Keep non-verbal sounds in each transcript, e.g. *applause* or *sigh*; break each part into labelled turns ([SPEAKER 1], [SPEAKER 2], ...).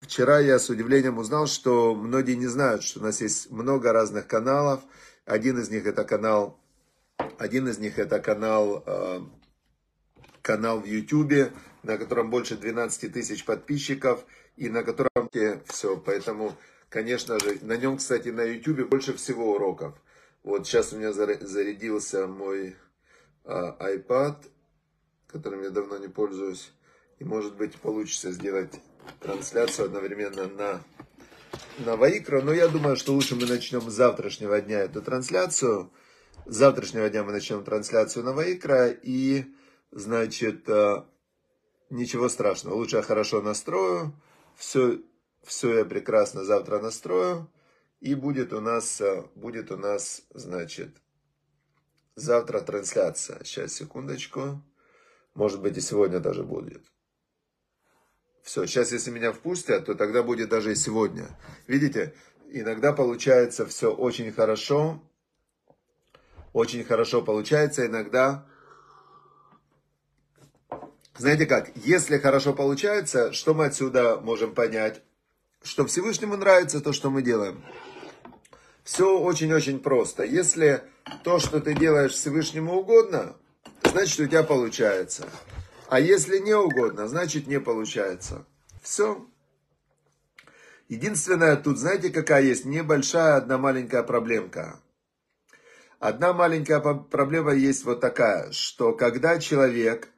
[SPEAKER 1] Вчера я с удивлением узнал, что многие не знают, что у нас есть много разных каналов. Один из них это канал, один из них это канал, э, канал в YouTube, на котором больше 12 тысяч подписчиков и на котором все. Поэтому, конечно же, на нем, кстати, на YouTube больше всего уроков. Вот сейчас у меня зарядился мой э, iPad, которым я давно не пользуюсь. И может быть получится сделать трансляцию одновременно на, на Ваикро. Но я думаю, что лучше мы начнем с завтрашнего дня эту трансляцию. С завтрашнего дня мы начнем трансляцию на Ваикро. И, значит, э, ничего страшного. Лучше я хорошо настрою. Все, все я прекрасно завтра настрою. И будет у нас, э, будет у нас, значит, завтра трансляция. Сейчас, секундочку. Может быть и сегодня даже будет. Все, сейчас если меня впустят, то тогда будет даже и сегодня. Видите, иногда получается все очень хорошо. Очень хорошо получается иногда. Знаете как, если хорошо получается, что мы отсюда можем понять? Что Всевышнему нравится то, что мы делаем. Все очень-очень просто. Если то, что ты делаешь Всевышнему угодно, значит у тебя получается. А если не угодно, значит не получается. Все. Единственное, тут знаете, какая есть небольшая одна маленькая проблемка. Одна маленькая проблема есть вот такая, что когда человек,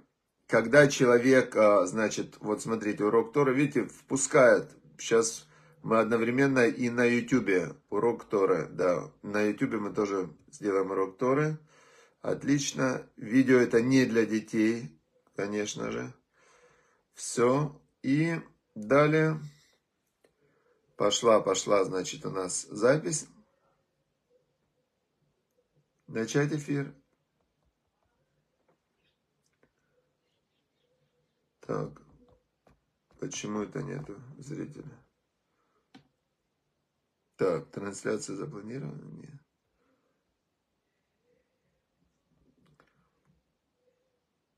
[SPEAKER 1] когда человек, а, значит, вот смотрите, урок Тора, видите, впускает, сейчас мы одновременно и на ютубе урок Торы, да, на ютубе мы тоже сделаем урок Торы, отлично, видео это не для детей, конечно же. Все. И далее пошла, пошла, значит, у нас запись. Начать эфир. Так, почему это нету зрителя? Так, трансляция запланирована? Нет.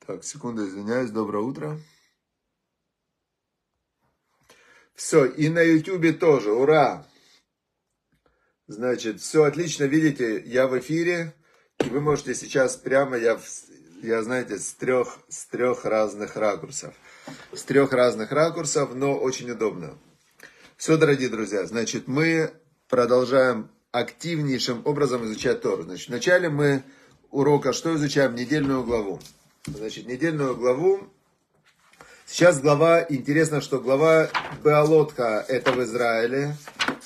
[SPEAKER 1] Так, секунду, извиняюсь. Доброе утро. Все, и на YouTube тоже. Ура! Значит, все отлично. Видите, я в эфире. И вы можете сейчас прямо, я, я знаете, с трех, с трех разных ракурсов. С трех разных ракурсов, но очень удобно. Все, дорогие друзья, значит, мы продолжаем активнейшим образом изучать Тору. Значит, вначале мы урока что изучаем? Недельную главу. Значит, недельную главу. Сейчас глава, интересно, что глава Беалотха это в Израиле,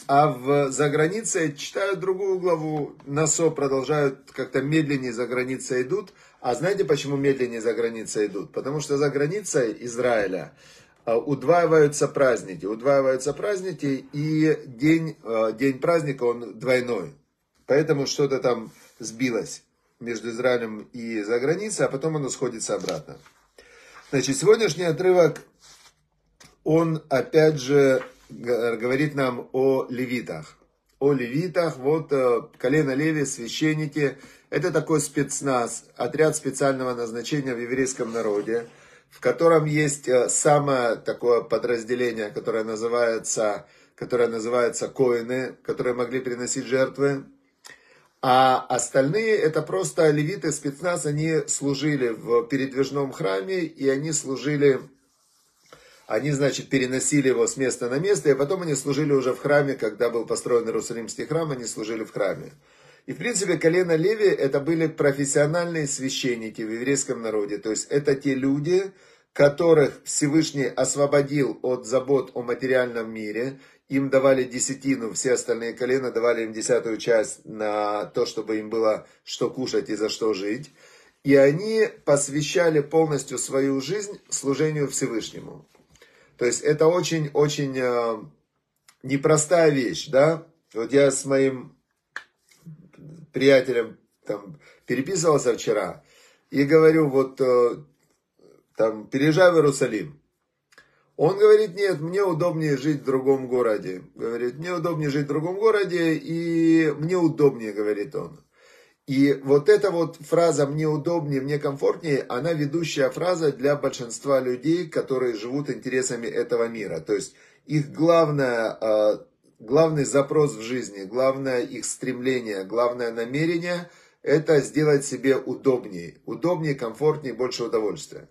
[SPEAKER 1] а в, за границей читают другую главу. Насо продолжают как-то медленнее за границей идут. А знаете, почему медленнее за границей идут? Потому что за границей Израиля а, удваиваются праздники. Удваиваются праздники, и день, а, день праздника, он двойной. Поэтому что-то там сбилось между Израилем и за границей, а потом оно сходится обратно. Значит, сегодняшний отрывок, он опять же говорит нам о левитах. О левитах, вот э, колено Леви, священники, это такой спецназ, отряд специального назначения в еврейском народе, в котором есть э, самое такое подразделение, которое называется, которое называется коины, которые могли приносить жертвы. А остальные это просто левиты, спецназ, они служили в передвижном храме, и они служили, они, значит, переносили его с места на место, и потом они служили уже в храме, когда был построен Иерусалимский храм, они служили в храме. И, в принципе, колено Леви это были профессиональные священники в еврейском народе. То есть, это те люди, которых Всевышний освободил от забот о материальном мире – им давали десятину, все остальные колена давали им десятую часть на то, чтобы им было что кушать и за что жить. И они посвящали полностью свою жизнь служению Всевышнему. То есть это очень-очень э, непростая вещь, да. Вот я с моим приятелем там переписывался вчера и говорю, вот э, там переезжай в Иерусалим. Он говорит, нет, мне удобнее жить в другом городе. Говорит, мне удобнее жить в другом городе, и мне удобнее, говорит он. И вот эта вот фраза «мне удобнее, мне комфортнее», она ведущая фраза для большинства людей, которые живут интересами этого мира. То есть их главное, а, главный запрос в жизни, главное их стремление, главное намерение – это сделать себе удобнее. Удобнее, комфортнее, больше удовольствия.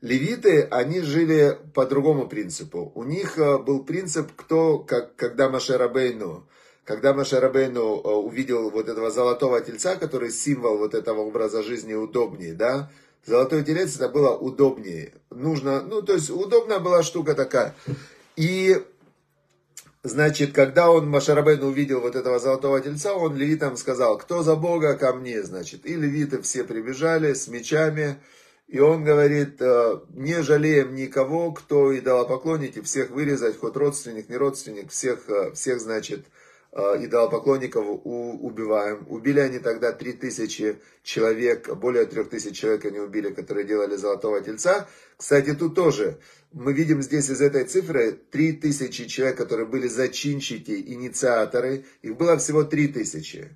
[SPEAKER 1] Левиты, они жили по другому принципу. У них а, был принцип, кто, как, когда Машерабейну – когда Машарабейну э, увидел вот этого золотого тельца, который символ вот этого образа жизни удобнее, да, золотой телец это было удобнее. Нужно, ну, то есть удобная была штука такая. И, значит, когда он, Машарабейну, увидел вот этого золотого тельца, он левитам сказал, кто за Бога ко мне, значит. И левиты все прибежали с мечами, и он говорит, «Э, не жалеем никого, кто идолопоклонники, всех вырезать, хоть родственник, не родственник, всех, э, всех значит, Э, идолопоклонников убиваем. Убили они тогда 3000 человек, более 3000 человек они убили, которые делали золотого тельца. Кстати, тут тоже мы видим здесь из этой цифры 3000 человек, которые были зачинщики, инициаторы. Их было всего 3000.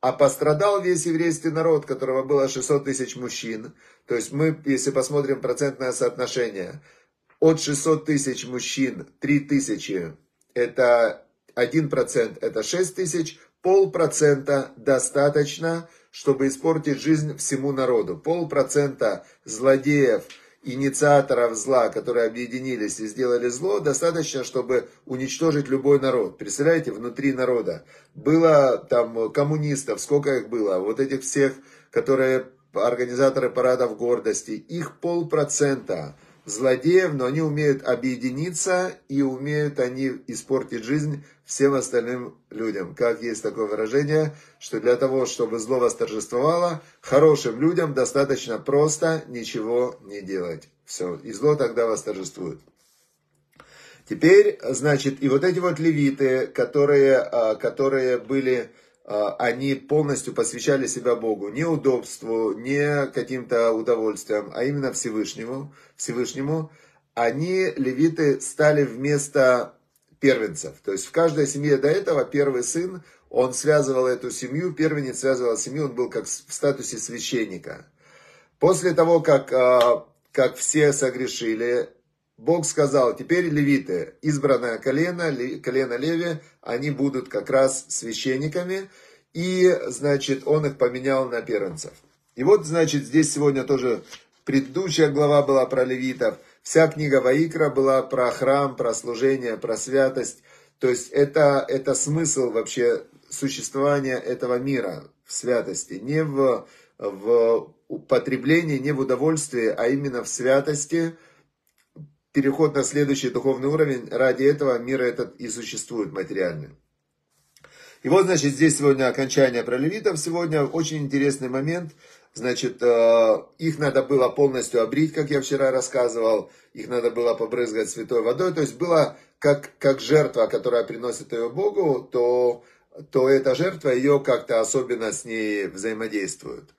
[SPEAKER 1] А пострадал весь еврейский народ, которого было 600 тысяч мужчин. То есть мы, если посмотрим процентное соотношение, от 600 тысяч мужчин 3000 это 1% это 6 тысяч, полпроцента достаточно, чтобы испортить жизнь всему народу. Полпроцента злодеев, инициаторов зла, которые объединились и сделали зло, достаточно, чтобы уничтожить любой народ. Представляете, внутри народа. Было там коммунистов, сколько их было, вот этих всех, которые организаторы парадов гордости, их полпроцента – злодеев, но они умеют объединиться и умеют они испортить жизнь всем остальным людям. Как есть такое выражение, что для того, чтобы зло восторжествовало, хорошим людям достаточно просто ничего не делать. Все, и зло тогда восторжествует. Теперь, значит, и вот эти вот левиты, которые, а, которые были они полностью посвящали себя Богу, не удобству, не каким-то удовольствиям, а именно Всевышнему, Всевышнему, они, левиты, стали вместо первенцев. То есть в каждой семье до этого первый сын, он связывал эту семью, первенец связывал семью, он был как в статусе священника. После того, как, а, как все согрешили, Бог сказал, теперь левиты, избранное колено, колено Леви, они будут как раз священниками, и, значит, он их поменял на первенцев. И вот, значит, здесь сегодня тоже предыдущая глава была про левитов, вся книга Ваикра была про храм, про служение, про святость, то есть это, это смысл вообще существования этого мира в святости, не в, в употреблении, не в удовольствии, а именно в святости – переход на следующий духовный уровень, ради этого мир этот и существует материальный. И вот, значит, здесь сегодня окончание про левитов. Сегодня очень интересный момент. Значит, э, их надо было полностью обрить, как я вчера рассказывал. Их надо было побрызгать святой водой. То есть было как, как жертва, которая приносит ее Богу, то, то эта жертва ее как-то особенно с ней взаимодействует.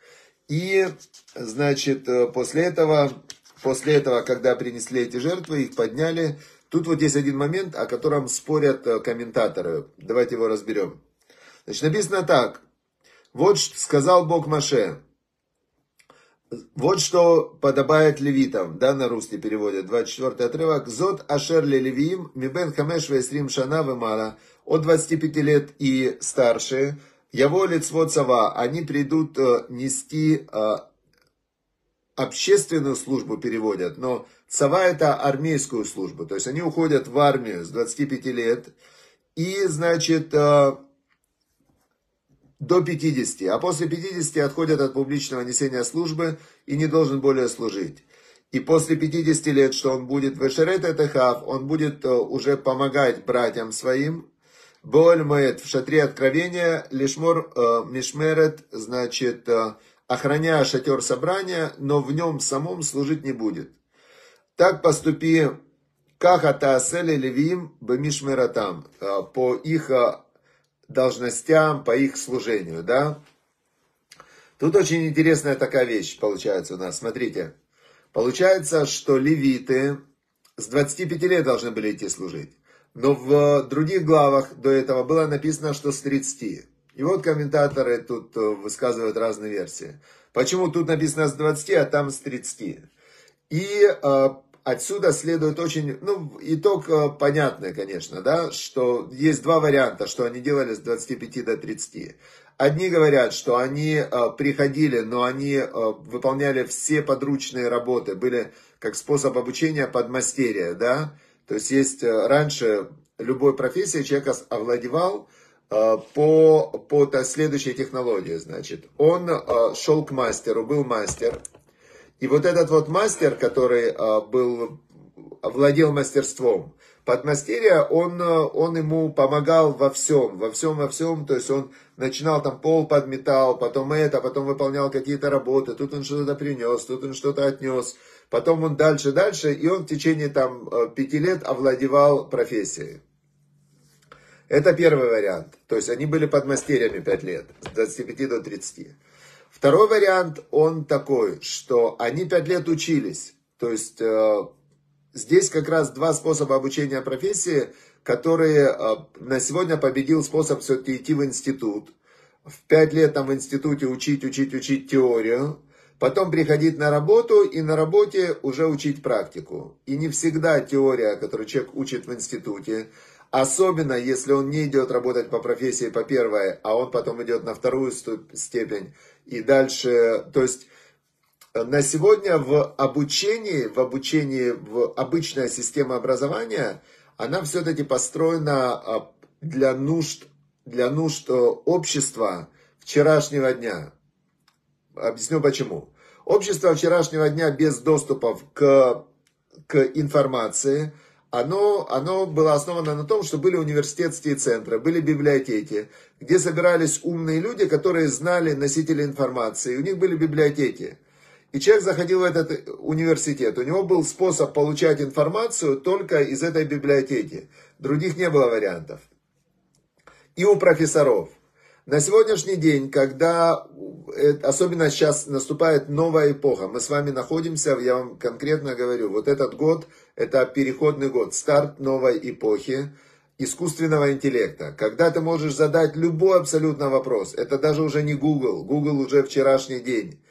[SPEAKER 1] И, значит, э, после этого После этого, когда принесли эти жертвы, их подняли. Тут вот есть один момент, о котором спорят э, комментаторы. Давайте его разберем. Значит, написано так. Вот сказал Бог Маше. Вот что подобает левитам, да, на русский переводят, 24 отрывок. Зод ашер ле левиим, мибен хамеш вестрим шана вемала, от 25 лет и старше, яво лицвот сава, они придут э, нести э, общественную службу переводят, но цава это армейскую службу. То есть они уходят в армию с 25 лет и, значит, э, до 50. А после 50 отходят от публичного несения службы и не должен более служить. И после 50 лет, что он будет в Эшерет он будет э, уже помогать братьям своим. Боль Моэт в шатре откровения, Лишмор э, Мишмерет, значит, охраняя шатер собрания, но в нем самом служить не будет. Так поступи как атаасели левиим бемишмератам, э, по их э, должностям, по их служению, да. Тут очень интересная такая вещь получается у нас, смотрите. Получается, что левиты с 25 лет должны были идти служить. Но в других главах до этого было написано, что с 30. И вот комментаторы тут э, высказывают разные версии. Почему тут написано с 20, а там с 30? И э, отсюда следует очень, ну, итог э, понятный, конечно, да, что есть два варианта, что они делали с 25 до 30. Одни говорят, что они э, приходили, но они э, выполняли все подручные работы, были как способ обучения подмастерья, да, то есть есть раньше любой профессии человек овладевал по, по следующей технологии, значит, он шел к мастеру, был мастер, и вот этот вот мастер, который а, был, владел мастерством, подмастерья, он, а, он ему помогал во всем, во всем, во всем, то есть он начинал там пол подметал, потом это, потом выполнял какие-то работы, тут он что-то принес, тут он что-то отнес, потом он дальше, дальше, и он в течение там а, пяти лет овладевал профессией. Это первый вариант. То есть они были подмастерьями пять лет, с 25 до 30. Второй вариант, он такой, что они пять лет учились. То есть э, здесь как раз два способа обучения профессии, которые э, на сегодня победил способ все-таки идти в институт. В пять лет там в институте учить, учить, учить теорию. Потом приходить на работу и на работе уже учить практику. И не всегда теория, которую человек учит в институте, особенно если он не идет работать по профессии по первой, а он потом идет на вторую степень, и дальше, то есть э, на сегодня в обучении, в обучении, в обычная система образования, она все-таки построена а, для нужд, для нужд э, общества вчерашнего дня. Объясню почему. Общество вчерашнего дня без доступа к, к информации – оно, оно было основано на том, что были университетские центры, были библиотеки, где собирались умные люди, которые знали носители информации, у них были библиотеки. И человек заходил в этот университет, у него был способ получать информацию только из этой библиотеки. Других не было вариантов. И у профессоров. На сегодняшний день, когда, э, особенно сейчас наступает новая эпоха, мы с вами находимся, я вам конкретно говорю, вот этот год, это переходный год, старт новой эпохи искусственного интеллекта, когда ты можешь задать любой абсолютно вопрос, это даже уже не Google, Google уже вчерашний день,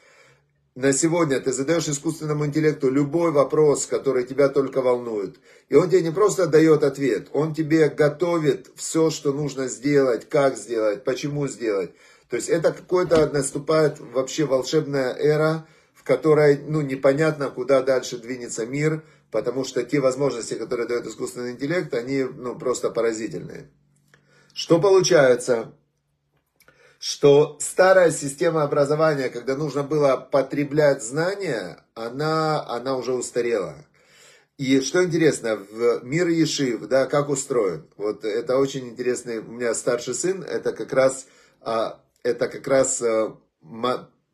[SPEAKER 1] на сегодня ты задаешь искусственному интеллекту любой вопрос, который тебя только волнует. И он тебе не просто дает ответ, он тебе готовит все, что нужно сделать, как сделать, почему сделать. То есть это какой-то наступает вообще волшебная эра, в которой ну, непонятно, куда дальше двинется мир, потому что те возможности, которые дает искусственный интеллект, они ну, просто поразительные. Что получается? Что старая система образования, когда нужно было потреблять знания, она, она уже устарела. И что интересно, в мир Ешив, да, как устроен? Вот это очень интересный, у меня старший сын, это как раз, а, это как раз а,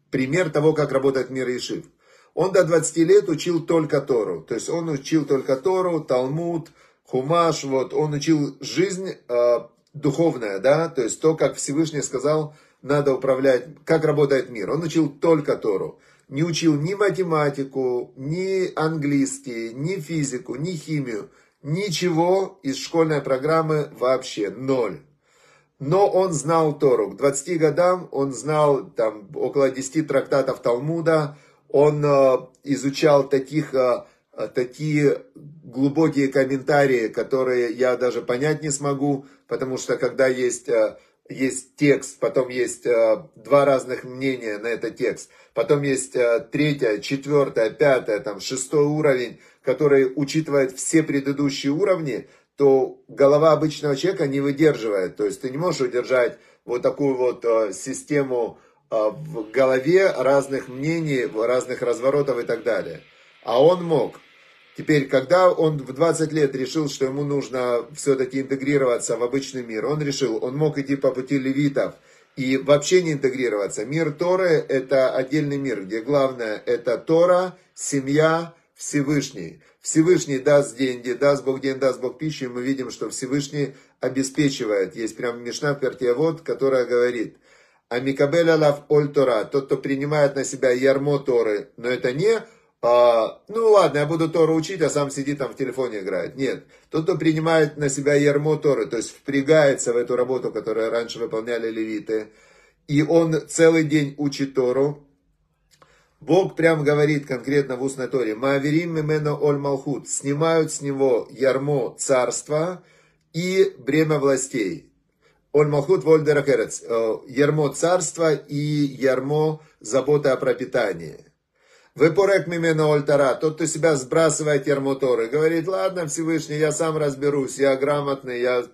[SPEAKER 1] пример того, как работает мир Ешив. Он до 20 лет учил только Тору. То есть он учил только Тору, Талмуд, Хумаш, вот он учил жизнь а, духовное, да, то есть то, как Всевышний сказал, надо управлять, как работает мир. Он учил только Тору. Не учил ни математику, ни английский, ни физику, ни химию. Ничего из школьной программы вообще, ноль. Но он знал Тору. К 20 годам он знал там около 10 трактатов Талмуда. Он э, изучал таких, э, такие глубокие комментарии, которые я даже понять не смогу, потому что когда есть, э, есть текст, потом есть э, два разных мнения на этот текст, потом есть э, третье, четвертое, пятое, там, шестой уровень, который учитывает все предыдущие уровни, то голова обычного человека не выдерживает. То есть ты не можешь удержать вот такую вот систему в голове разных мнений, разных разворотов и так далее. А он мог. Теперь, когда он в 20 лет решил, что ему нужно все-таки интегрироваться в обычный мир, он решил, он мог идти по пути левитов и вообще не интегрироваться. Мир Торы – это отдельный мир, где главное – это Тора, семья, Всевышний. Всевышний даст деньги, даст Бог день, даст Бог пищу, и мы видим, что Всевышний обеспечивает. Есть прям Мишна Пертиавод, которая говорит, Амикабель Алав Оль Тора, тот, кто принимает на себя ярмо Торы, но это не а, ну ладно, я буду Тору учить, а сам сидит там в телефоне играет. Нет. Тот, кто принимает на себя ярмо Торы, то есть впрягается в эту работу, которую раньше выполняли левиты, и он целый день учит Тору, Бог прям говорит конкретно в устной Торе, «Мааверим мимено оль малхут» снимают с него ярмо царства и бремя властей. Оль малхут воль э, ярмо царства и ярмо заботы о пропитании. Вы порек мимена ольтара, тот, кто себя сбрасывает ярмоторы, говорит, ладно, Всевышний, я сам разберусь, я грамотный, я,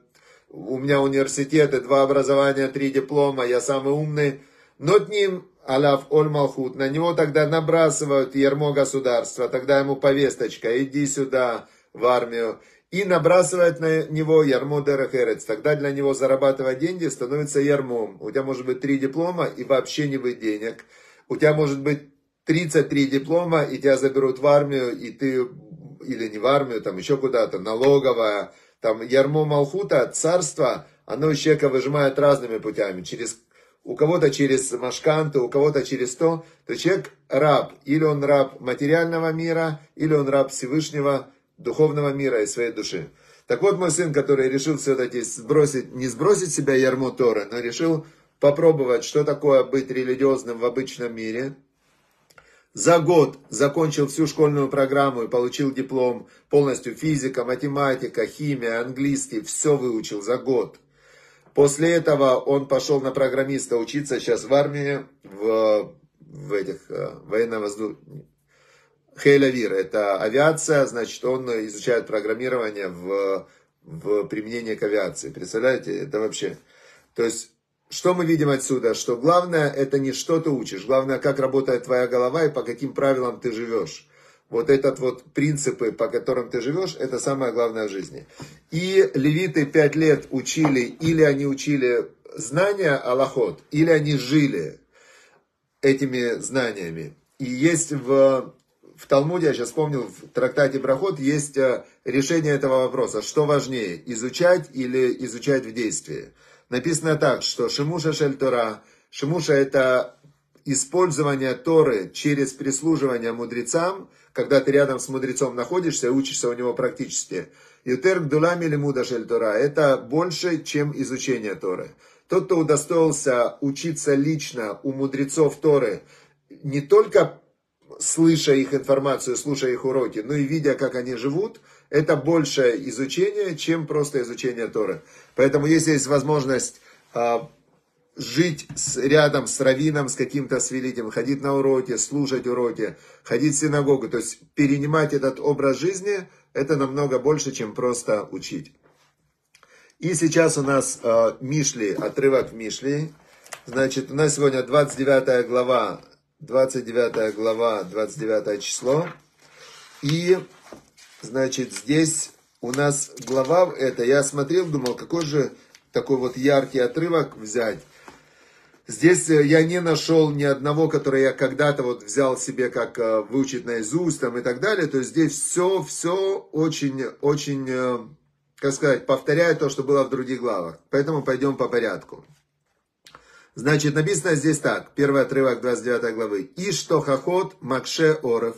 [SPEAKER 1] у меня университеты, два образования, три диплома, я самый умный. Но ним, аляв оль малхут, на него тогда набрасывают ярмо государства, тогда ему повесточка, иди сюда в армию. И набрасывает на него ярмо дерахерец. Тогда для него зарабатывать деньги становится ярмом. У тебя может быть три диплома и вообще не быть денег. У тебя может быть 33 диплома, и тебя заберут в армию, и ты, или не в армию, там еще куда-то, налоговая, там ярмо Малхута, царство, оно из человека выжимает разными путями, через у кого-то через машканты, у кого-то через то, то человек раб. Или он раб материального мира, или он раб Всевышнего, духовного мира и своей души. Так вот, мой сын, который решил все-таки сбросить, не сбросить себя ярмо Торы, но решил попробовать, что такое быть религиозным в обычном мире – за год закончил всю школьную программу и получил диплом, полностью физика, математика, химия, английский, все выучил за год. После этого он пошел на программиста учиться сейчас в армии, в, в этих э, военно-воздушных... Хейлавир, это авиация, значит, он изучает программирование в, в применении к авиации. Представляете, это вообще... То есть что мы видим отсюда? Что главное это не что ты учишь, главное как работает твоя голова и по каким правилам ты живешь. Вот этот вот принципы, по которым ты живешь, это самое главное в жизни. И левиты пять лет учили, или они учили знания Аллахот, или они жили этими знаниями. И есть в, в Талмуде, я сейчас вспомнил, в трактате Брахот есть э, решение этого вопроса. Что важнее, изучать или изучать в действии? Написано так, что Шимуша Шель Тора, Шимуша это использование Торы через прислуживание мудрецам, когда ты рядом с мудрецом находишься учишься у него практически. Ютер Гдулами Лимуда Шель Тора, это больше, чем изучение Торы. Тот, кто удостоился учиться лично у мудрецов Торы, не только слыша их информацию, слушая их уроки, но и видя, как они живут, это большее изучение, чем просто изучение Торы. Поэтому если есть возможность а, жить с, рядом с раввином, с каким-то свелитем, ходить на уроки, слушать уроки, ходить в синагогу, то есть перенимать этот образ жизни, это намного больше, чем просто учить. И сейчас у нас э, Мишли, отрывок Мишли. Значит, у нас сегодня 29 глава, 29 глава, 29 число. И Значит, здесь у нас глава это, я смотрел, думал, какой же такой вот яркий отрывок взять. Здесь э, я не нашел ни одного, который я когда-то вот взял себе, как э, выучить наизусть там и так далее. То есть здесь все, все очень, очень, э, как сказать, повторяет то, что было в других главах. Поэтому пойдем по порядку. Значит, написано здесь так, первый отрывок 29 главы. «Ишто хахот макше орев».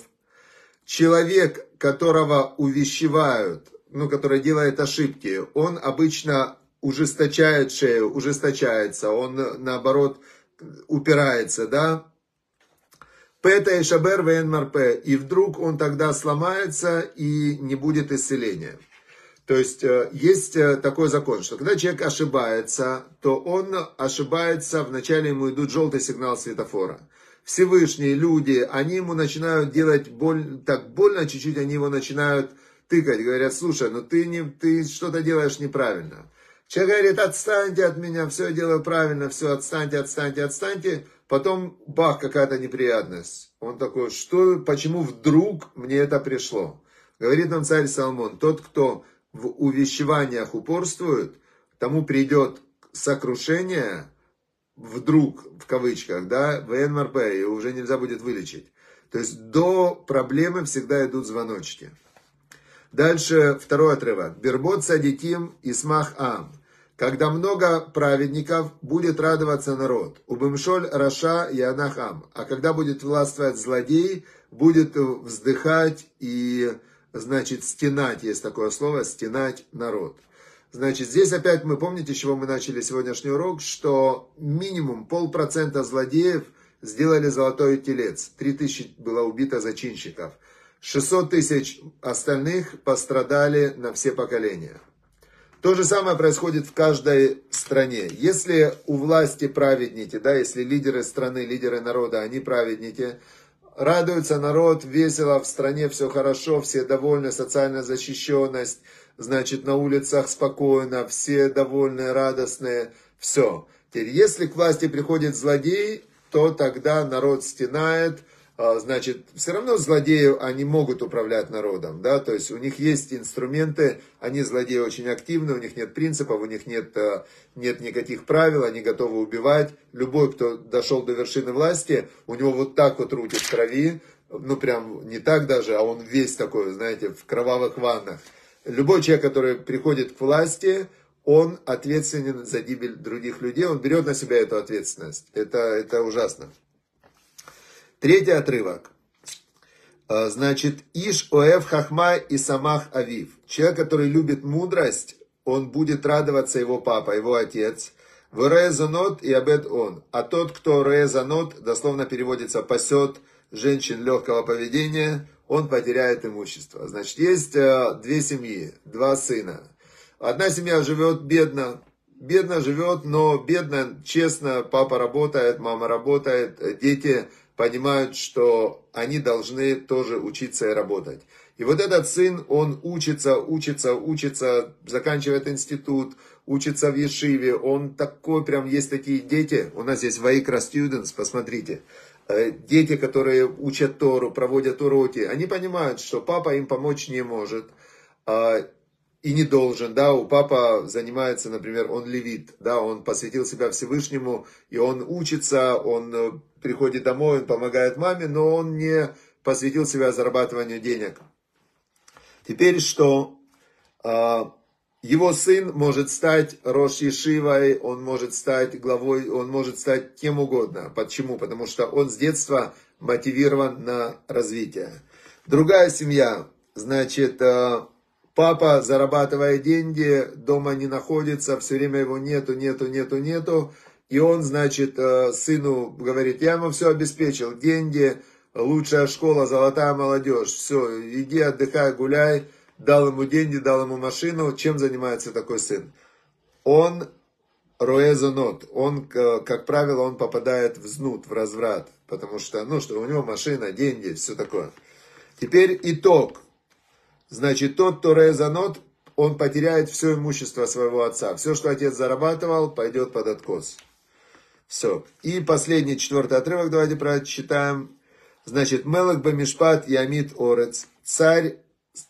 [SPEAKER 1] Человек, которого увещевают, ну, который делает ошибки, он обычно ужесточает шею, ужесточается, он, наоборот, упирается, да? Пета и шабер вен И вдруг он тогда сломается и не будет исцеления. То есть э, есть э, такой закон, что когда человек ошибается, то он ошибается, вначале ему идут желтый сигнал светофора. Всевышние люди, они ему начинают делать боль, так больно чуть-чуть, они его начинают тыкать, говорят, слушай, ну ты, не, ты что-то делаешь неправильно. Человек говорит, отстаньте от меня, все делаю правильно, все, отстаньте, отстаньте, отстаньте. Потом, бах, какая-то неприятность. Он такой, что, почему вдруг мне это пришло? Говорит нам царь Соломон, тот, кто в увещеваниях упорствует, тому придет сокрушение, вдруг, в кавычках, да, ВНМРП, и уже нельзя будет вылечить. То есть до проблемы всегда идут звоночки. Дальше второй отрывок. Бербот садитим исмах ам. Когда много праведников, будет радоваться народ. Убымшоль Раша и Анахам. А когда будет властвовать злодей, будет вздыхать и, значит, стенать, есть такое слово, стенать народ. Значит, здесь опять мы помните, с чего мы начали сегодняшний урок, что минимум полпроцента злодеев сделали золотой телец. Три тысячи было убито зачинщиков. 600 тысяч остальных пострадали на все поколения. То же самое происходит в каждой стране. Если у власти праведники, да, если лидеры страны, лидеры народа, они праведники, радуется народ, весело, в стране все хорошо, все довольны, социальная защищенность, значит, на улицах спокойно, все довольны, радостные, все. Теперь, если к власти приходит злодей, то тогда народ стенает, значит, все равно злодеи, они могут управлять народом, да, то есть у них есть инструменты, они злодеи очень активны, у них нет принципов, у них нет, а, нет никаких правил, они готовы убивать. Любой, кто дошел до вершины власти, у него вот так вот руки в крови, ну прям не так даже, а он весь такой, знаете, в кровавых ваннах. Любой человек, который приходит к власти, он ответственен за гибель других людей, он берет на себя эту ответственность. Это, это ужасно. Третий отрывок. А, значит, Иш Оэв Хахма и Самах Авив. Человек, который любит мудрость, он будет радоваться его папа, его отец. В Резонот и Абед он. А тот, кто Резонот, дословно переводится, пасет женщин легкого поведения, он потеряет имущество. Значит, есть а, две семьи, два сына. Одна семья живет бедно, бедно живет, но бедно, честно, папа работает, мама работает, дети понимают, что они должны тоже учиться и работать. И вот этот сын, он учится, учится, учится, заканчивает институт, учится в Ешиве, он такой, прям есть такие дети, у нас есть Вайкра Students, посмотрите, э, дети, которые учат Тору, проводят уроки, они понимают, что папа им помочь не может, а, и не должен, да, у папа занимается, например, он левит, да, он посвятил себя Всевышнему, и он учится, он э, приходит домой, он помогает маме, но он не посвятил себя зарабатыванию денег. Теперь что? А, его сын может стать Рош Ешивой, он может стать главой, он может стать кем угодно. Почему? Потому что он с детства мотивирован на развитие. Другая семья, значит, а, Папа зарабатывает деньги, дома не находится, все время его нету, нету, нету, нету. И он, значит, э, сыну говорит, я ему все обеспечил, деньги, лучшая школа, золотая молодежь, все, иди отдыхай, гуляй. Дал ему деньги, дал ему машину. Чем занимается такой сын? Он роэзонот, он, как правило, он попадает в знут, в разврат, потому что, ну, что у него машина, деньги, все такое. Теперь итог. Значит, тот, кто резанот, он потеряет все имущество своего отца. Все, что отец зарабатывал, пойдет под откос. Все. И последний, четвертый отрывок, давайте прочитаем. Значит, Мелах Бамишпат Ямид Орец. Царь,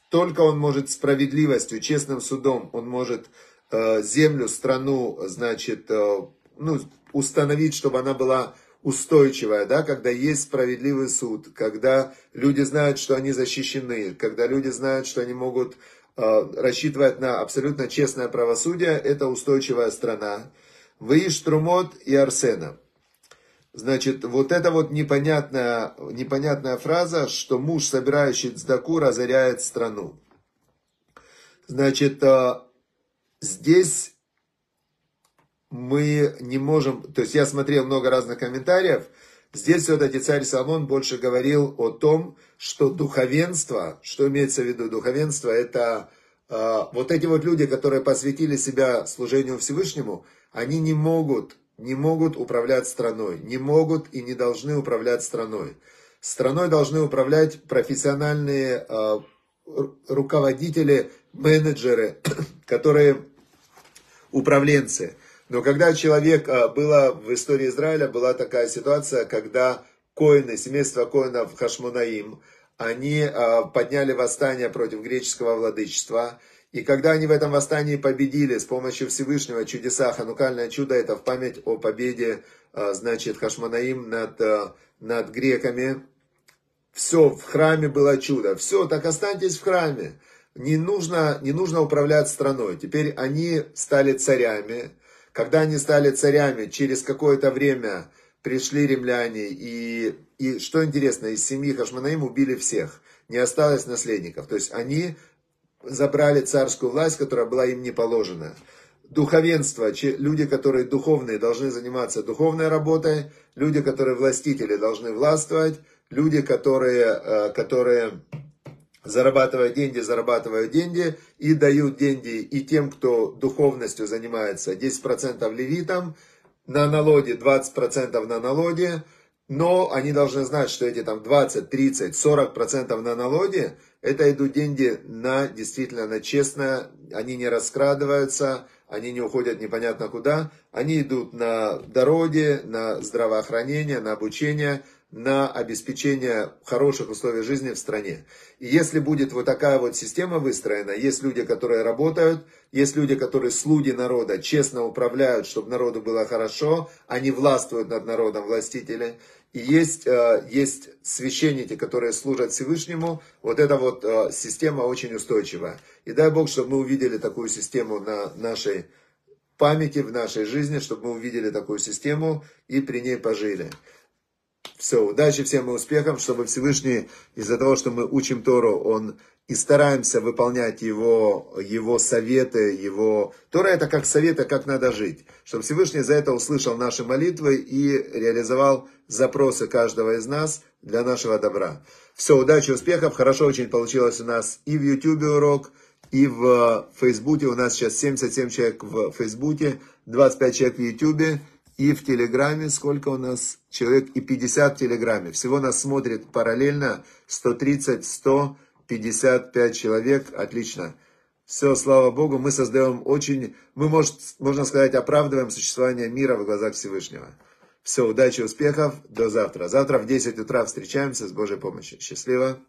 [SPEAKER 1] только он может справедливостью, честным судом, он может э, землю, страну, значит, э, ну, установить, чтобы она была устойчивая, да, когда есть справедливый суд, когда люди знают, что они защищены, когда люди знают, что они могут э, рассчитывать на абсолютно честное правосудие, это устойчивая страна. Выиш Трумот и Арсена. Значит, вот эта вот непонятная, непонятная фраза, что муж, собирающий цдаку, разоряет страну. Значит, э, здесь мы не можем, то есть я смотрел много разных комментариев, здесь все-таки царь Соломон больше говорил о том, что духовенство, что имеется в виду духовенство, это э, вот эти вот люди, которые посвятили себя служению Всевышнему, они не могут, не могут управлять страной, не могут и не должны управлять страной. Страной должны управлять профессиональные э, руководители, менеджеры, *coughs* которые управленцы. Но когда человек, а, была в истории Израиля, была такая ситуация, когда коины, семейство коинов Хашмунаим, они а, подняли восстание против греческого владычества. И когда они в этом восстании победили с помощью Всевышнего чудеса, ханукальное чудо, это в память о победе, а, значит, Хашманаим над, над греками. Все, в храме было чудо. Все, так останьтесь в храме. не нужно, не нужно управлять страной. Теперь они стали царями. Когда они стали царями, через какое-то время пришли римляне, и, и что интересно, из семьи Хашманаим убили всех, не осталось наследников. То есть они забрали царскую власть, которая была им не положена. Духовенство, люди, которые духовные, должны заниматься духовной работой, люди, которые властители, должны властвовать, люди, которые, э, которые зарабатывают деньги, зарабатывают деньги и дают деньги и тем, кто духовностью занимается, 10% левитам, на налоге 20% на налоге, но они должны знать, что эти там 20, 30, 40% на налоге, это идут деньги на действительно на честное, они не раскрадываются, они не уходят непонятно куда, они идут на дороги, на здравоохранение, на обучение, на обеспечение хороших условий жизни в стране. И если будет вот такая вот система выстроена, есть люди, которые работают, есть люди, которые слуги народа, честно управляют, чтобы народу было хорошо, они властвуют над народом, властители, и есть, э, есть священники, которые служат Всевышнему, вот эта вот э, система очень устойчивая. И дай Бог, чтобы мы увидели такую систему на нашей памяти, в нашей жизни, чтобы мы увидели такую систему и при ней пожили. Все, удачи всем и успехам, чтобы Всевышний из-за того, что мы учим Тору, Он и стараемся выполнять его, его советы, его... Тора это как советы, как надо жить. Чтобы Всевышний за это услышал наши молитвы и реализовал запросы каждого из нас для нашего добра. Все, удачи, успехов. Хорошо очень получилось у нас и в YouTube урок, и в Фейсбуке. У нас сейчас 77 человек в Фейсбуке, 25 человек в YouTube. И в Телеграме сколько у нас человек? И 50 в Телеграме. Всего нас смотрит параллельно 130, 155 человек. Отлично. Все, слава Богу, мы создаем очень, мы, может, можно сказать, оправдываем существование мира в глазах Всевышнего. Все, удачи, успехов, до завтра. Завтра в 10 утра встречаемся с Божьей помощью. Счастливо.